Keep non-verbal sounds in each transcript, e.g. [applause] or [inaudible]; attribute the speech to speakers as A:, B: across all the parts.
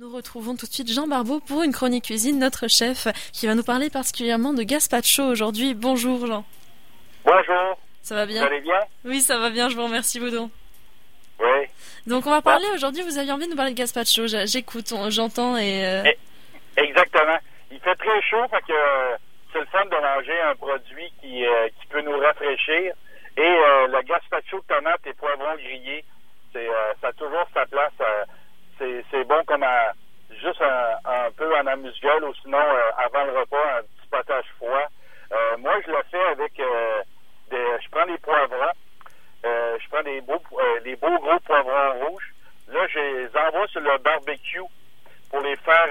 A: Nous retrouvons tout de suite Jean Barbeau pour une chronique cuisine, notre chef, qui va nous parler particulièrement de gazpacho aujourd'hui. Bonjour Jean.
B: Bonjour.
A: Ça va bien
B: Vous allez bien?
A: Oui, ça va bien, je vous remercie Boudon.
B: Oui.
A: Donc on va parler aujourd'hui, vous aviez envie de nous parler de gazpacho, J- j'écoute, j'entends et... euh,
B: Eh. Exactement. Il fait très chaud, fait que euh, c'est le fun de manger un produit qui, euh, qui peut nous rafraîchir. Et euh, le gazpacho de tomate et poivrons grillés, c'est, ça a toujours sa place. C'est, bon comme un- juste un, peu en amuse-gueule ou sinon euh, avant le repas, un petit potage froid. Euh, moi, je le fais avec euh, des, je prends des poivrons, je prends des beaux, des beaux gros poivrons rouges. Là, je les envoie sur le barbecue pour les faire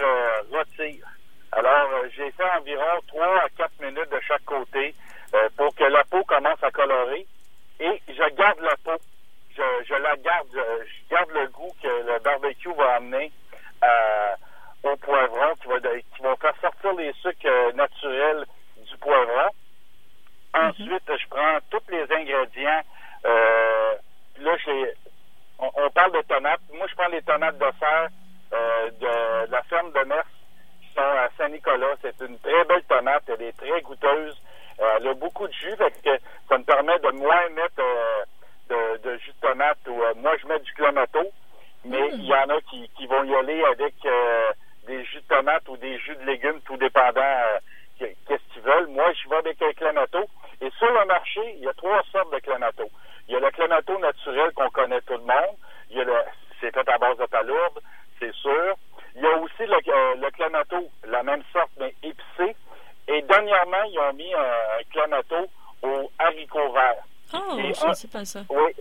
B: rôtir. Alors, j'ai fait environ 3 à 4 minutes de chaque côté pour que la peau commence à colorer. Et je garde la peau. Je, je la garde. Je, je garde le goût que le barbecue va amener euh, au poivron, qui va, qui va faire sortir les sucres euh, naturels du poivron. Ensuite, je prends tous les ingrédients. Euh, là, on, on parle de tomates. Moi, je prends des tomates de fer euh, de la ferme de Mers qui sont à Saint-Nicolas. C'est une très belle tomate. Elle est très goûteuse. Euh, elle a beaucoup de jus, fait que ça me permet de moins mettre de, de jus de tomate. Ou, moi, je mets du clamato, mais il y en a qui, qui vont y aller avec euh, des jus de tomate ou des jus de légumes, tout dépendant euh, que- qu'est-ce qu'ils veulent. Moi, je vais avec un clamato. Et sur le marché, il y a trois sortes de clamato. Il y a le clamato naturel qu'on connaît tout le monde. Il y a le, c'est fait à base de palourde, c'est sûr. Il y a aussi le, euh, le clamato, la même sorte, mais épicé. Et dernièrement, ils ont mis un, clamato au haricot vert.
A: Oh,
B: Et
A: je ne
B: un-
A: sais pas ça.
B: Oui.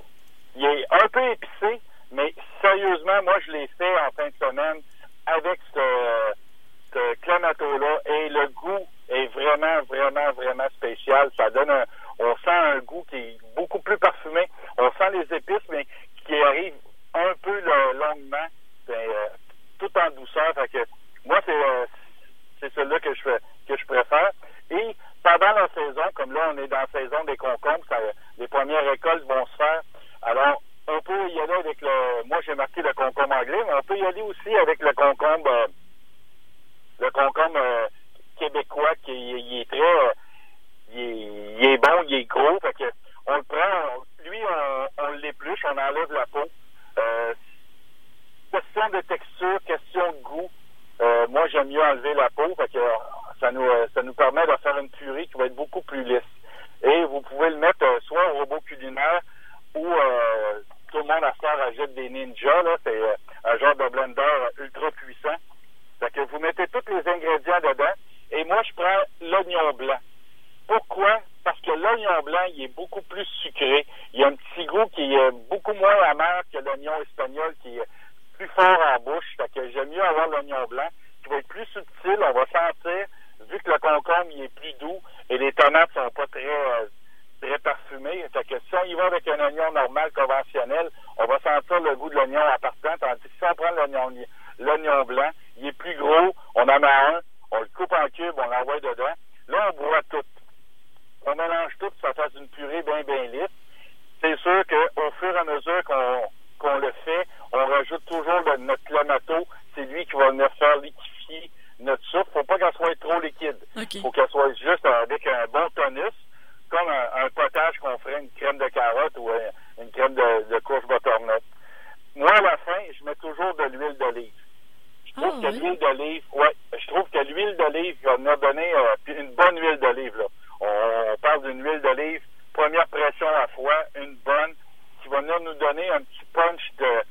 B: Il est un peu épicé, mais sérieusement, moi, je l'ai fait en fin de semaine avec ce, ce clamato-là. Et le goût est vraiment, vraiment, vraiment spécial. Ça donne un, on sent un goût qui est beaucoup plus parfumé. On sent les épices, mais qui arrive un peu longuement, ben, euh, tout en douceur. Fait que moi, c'est euh, c'est celui-là que je fais, que je préfère. Et pendant la saison, comme là, on est dans la saison des concombres, ça- les premières récoltes vont se faire. Alors, on peut y aller avec le. Moi, j'ai marqué le concombre anglais, mais on peut y aller aussi avec le concombre, euh, le concombre euh, québécois, qui est- très. euh, il, est, il est bon, il est gros. Que on le prend, lui, on, l'épluche, on enlève la peau. Question de texture, question de goût. Moi, j'aime mieux enlever la peau, fait que ça nous, ça nous permet de faire une purée qui va être beaucoup plus lisse. Et vous pouvez le mettre euh, soit au robot culinaire ou euh, tout le monde à faire achète des ninjas, là, c'est euh, un genre de blender ultra puissant. Fait que vous mettez tous les ingrédients dedans. Et moi, je prends l'oignon blanc. Pourquoi? Parce que il est beaucoup plus sucré. Il y a un petit goût qui est beaucoup moins amer que l'oignon espagnol, qui est plus fort en bouche. J'aime mieux avoir l'oignon blanc, qui va être plus subtil. On va sentir, vu que le concombre, il est plus doux et les tomates sont pas très, euh, très parfumées. Si on y va avec un oignon normal, conventionnel, on va sentir le goût de l'oignon en partant. Tandis que si on prend l'oignon, l'oignon blanc, il est plus gros, on en met un, on le coupe en cubes, on l'envoie dedans. Là, on broie tout. On mélange tout, ça fasse une purée bien, bien lisse. C'est sûr qu'au fur et à mesure qu'on qu'on le fait, on rajoute toujours notre clamato. C'est lui qui va venir faire liquéfier notre soupe. Faut pas qu'elle soit trop liquide.
A: Ok.
B: Faut qu'elle soit juste avec un bon tonus, comme un, un potage qu'on ferait une crème de carotte ou un- une crème de, de courge butternut. Moi, à la fin, je mets toujours de l'huile d'olive. Je trouve
A: Ah,
B: que
A: oui.
B: l'huile d'olive, ouais, je trouve que l'huile d'olive va nous donner euh, une bonne huile d'olive. Là. On parle d'une huile d'olive, première pression à froid, une bonne, qui va venir nous donner un petit punch de,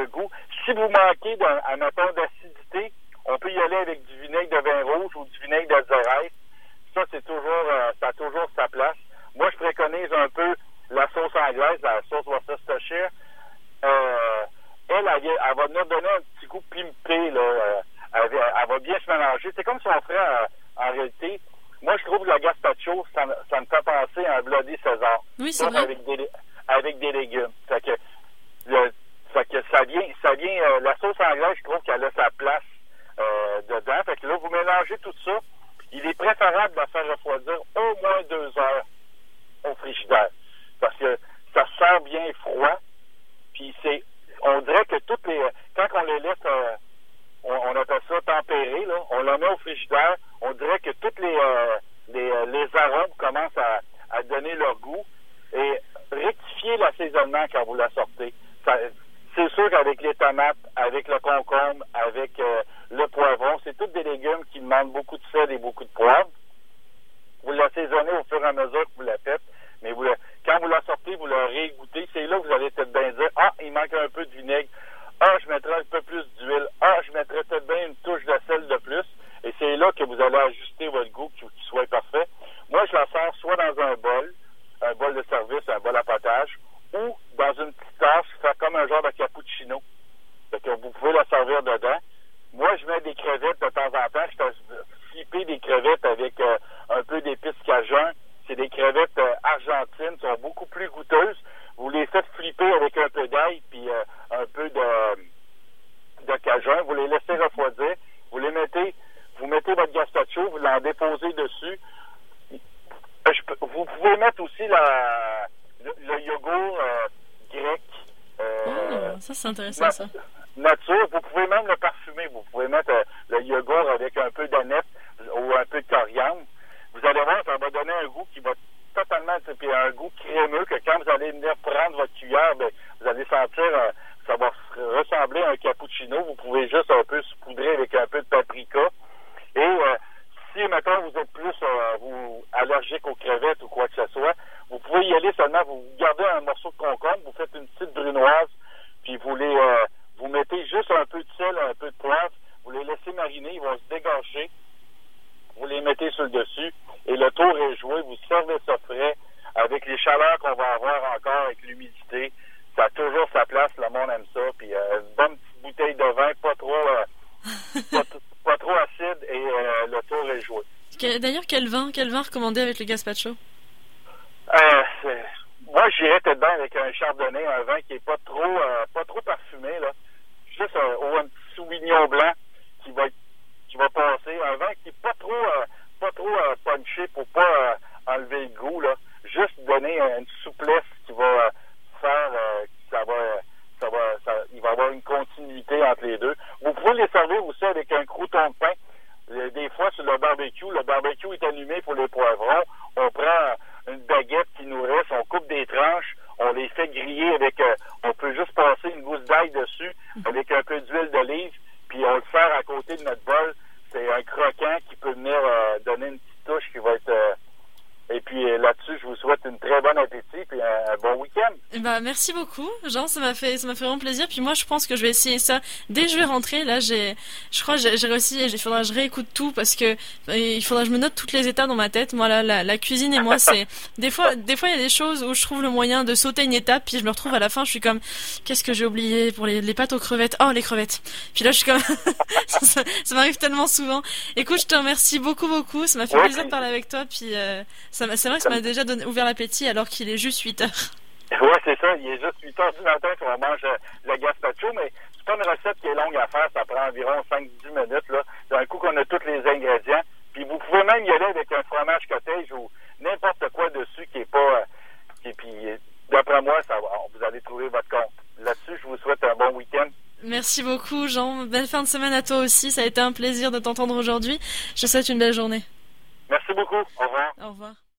B: de goût. Si vous manquez d'un, admettons, d'acidité, on peut y aller avec du vinaigre de vin rouge ou du vinaigre d'Alzerès. Ça, c'est toujours, euh, ça a toujours sa place. Moi, je préconise un peu la sauce anglaise, la sauce Worcestershire. Euh, elle, elle, elle va nous donner un petit goût pimpé, là. euh, Elle, va- elle va bien se mélanger. C'est comme si on ferait, en réalité, moi, je trouve que la gazpacho, ça, me- ça me fait penser à un bloody César.
A: Oui, c'est vrai.
B: avec des, avec des légumes. Fait que, le- fait que ça vient, ça vient, euh, la sauce anglaise, je trouve qu'elle a sa place euh, dedans. Fait que là, vous mélangez tout ça. Il est préférable de la faire refroidir au moins deux heures au frigidaire. Parce que ça sent bien froid. Puis c'est, on dirait que toutes les, quand on les laisse, euh, on, on frigidaire, on dirait que toutes les, euh, les, euh, les, arômes commencent à, à, donner leur goût. Et rectifiez l'assaisonnement quand vous la sortez. C'est sûr qu'avec les tomates, avec le concombre, avec euh, le poivron, c'est tous des légumes qui demandent beaucoup de sel et beaucoup de poivre. Vous l'assaisonnez au fur et à mesure que vous la faites, mais vous quand vous la sortez, vous la régoûtez. C'est là que vous allez peut-être bien dire, ah, il manque un peu de vinaigre. Ah, je mettrai un peu plus d'huile. Ah, je mettrai peut-être bien une touche de sel de plus. Et c'est là que vous allez ajuster votre goût qui, soit parfait. Moi, je la sers soit dans un bol, un bol de service, un bol à potage, ou dans une petite tasse, faire comme un genre de cappuccino. vous pouvez la servir dedans. Moi, je mets des crevettes de temps en temps. Je fais flipper des crevettes avec euh, un peu d'épices cajun. C'est des crevettes euh, argentines, sont beaucoup plus goûteuses. Vous les faites flipper avec un peu d'ail puis euh, un peu de, de cajun. Vous les laissez refroidir. Vous les mettez, vous mettez votre gazpacho, vous l'en déposez dessus. vous pouvez mettre aussi la, le, yogourt grec.
A: Oh, ça c'est intéressant ça
B: nature. Vous pouvez même le parfumer. Vous pouvez mettre euh, le yogourt avec un peu d'aneth ou un peu de coriandre. Vous allez voir, ça va donner un goût qui va totalement, puis un goût crémeux que quand vous allez venir prendre votre cuillère, ben, vous allez sentir, euh, ça va ressembler à un cappuccino. Vous pouvez juste un peu saupoudrer avec un peu de paprika. Et euh, si, maintenant vous êtes plus vous, allergique aux crevettes ou quoi que ce soit, vous pouvez y aller seulement, vous gardez un morceau de concombre, vous faites une petite brunoise, puis vous les vous mettez juste un peu de sel, un peu de poivre, vous les laissez mariner, ils vont se dégorger. Vous les mettez sur le dessus et le tour est joué. Vous servez ça frais avec les chaleurs qu'on va avoir encore avec l'humidité. Ça a toujours sa place, le monde aime ça. Puis euh, une bonne petite bouteille de vin, pas trop, euh, [laughs] pas, trop acide et euh, le tour est joué.
A: D'ailleurs, quel vin, quel vin recommander avec le gazpacho?
B: Moi, j'irais peut-être bien avec un chardonnay, un vin qui est pas trop, pas trop parfumé là juste un, ou un petit Sauvignon blanc qui va qui va passer. Un vin qui est pas trop euh, pas trop euh, punché pour pas euh, enlever le goût là. Juste donner une souplesse qui va faire ça va ça va ça, il va avoir une continuité entre les deux. Vous pouvez les servir aussi avec un crouton de pain. Des fois sur le barbecue, le barbecue est allumé pour les poivrons. On prend une baguette qui nous reste, on coupe des tranches, on les fait griller avec, euh, on peut juste passer une gousse d'ail dessus avec un peu d'huile d'olive, puis on le sert à côté de notre bol. C'est un croquant qui peut venir euh, donner une petite touche qui va être euh, et puis euh, là-dessus, je vous souhaite une très bonne appétit et un, bon week-end.
A: Eh ben, merci beaucoup, Jean. Ça m'a fait, ça m'a fait vraiment plaisir. Puis moi, je pense que je vais essayer ça dès que je vais rentrer. Là, j'ai, je crois, j'ai, j'ai réussi. Il faudra que je réécoute tout parce que euh, il faudra que je me note toutes les étapes dans ma tête. Moi, là, la, la cuisine et moi, [laughs] c'est des fois, des fois, il y a des choses où je trouve le moyen de sauter une étape, puis je me retrouve à la fin, je suis comme, qu'est-ce que j'ai oublié pour les, les pâtes aux crevettes? Oh, les crevettes. Puis là, je suis comme, [laughs] ça, ça, m'arrive tellement souvent. Écoute, je te remercie beaucoup, beaucoup. Ça m'a fait plaisir de parler avec toi. Puis euh, c'est vrai que ça m'a déjà donné, ouvert l'appétit alors qu'il est juste 8 heures. [laughs]
B: Oui, c'est ça. Il est juste 8 heures du matin qu'on mange euh, le gazpacho, mais c'est pas une recette qui est longue à faire. Ça prend environ 5-10 minutes. Là. D'un coup qu'on a tous les ingrédients. Puis vous pouvez même y aller avec un fromage cottage ou n'importe quoi dessus qui est pas... Euh, puis, d'après moi, ça, vous allez trouver votre compte. Là-dessus, je vous souhaite un bon week-end.
A: Merci beaucoup, Jean. Belle fin de semaine à toi aussi. Ça a été un plaisir de t'entendre aujourd'hui. Je te souhaite une belle journée.
B: Merci beaucoup. Au revoir. Au revoir.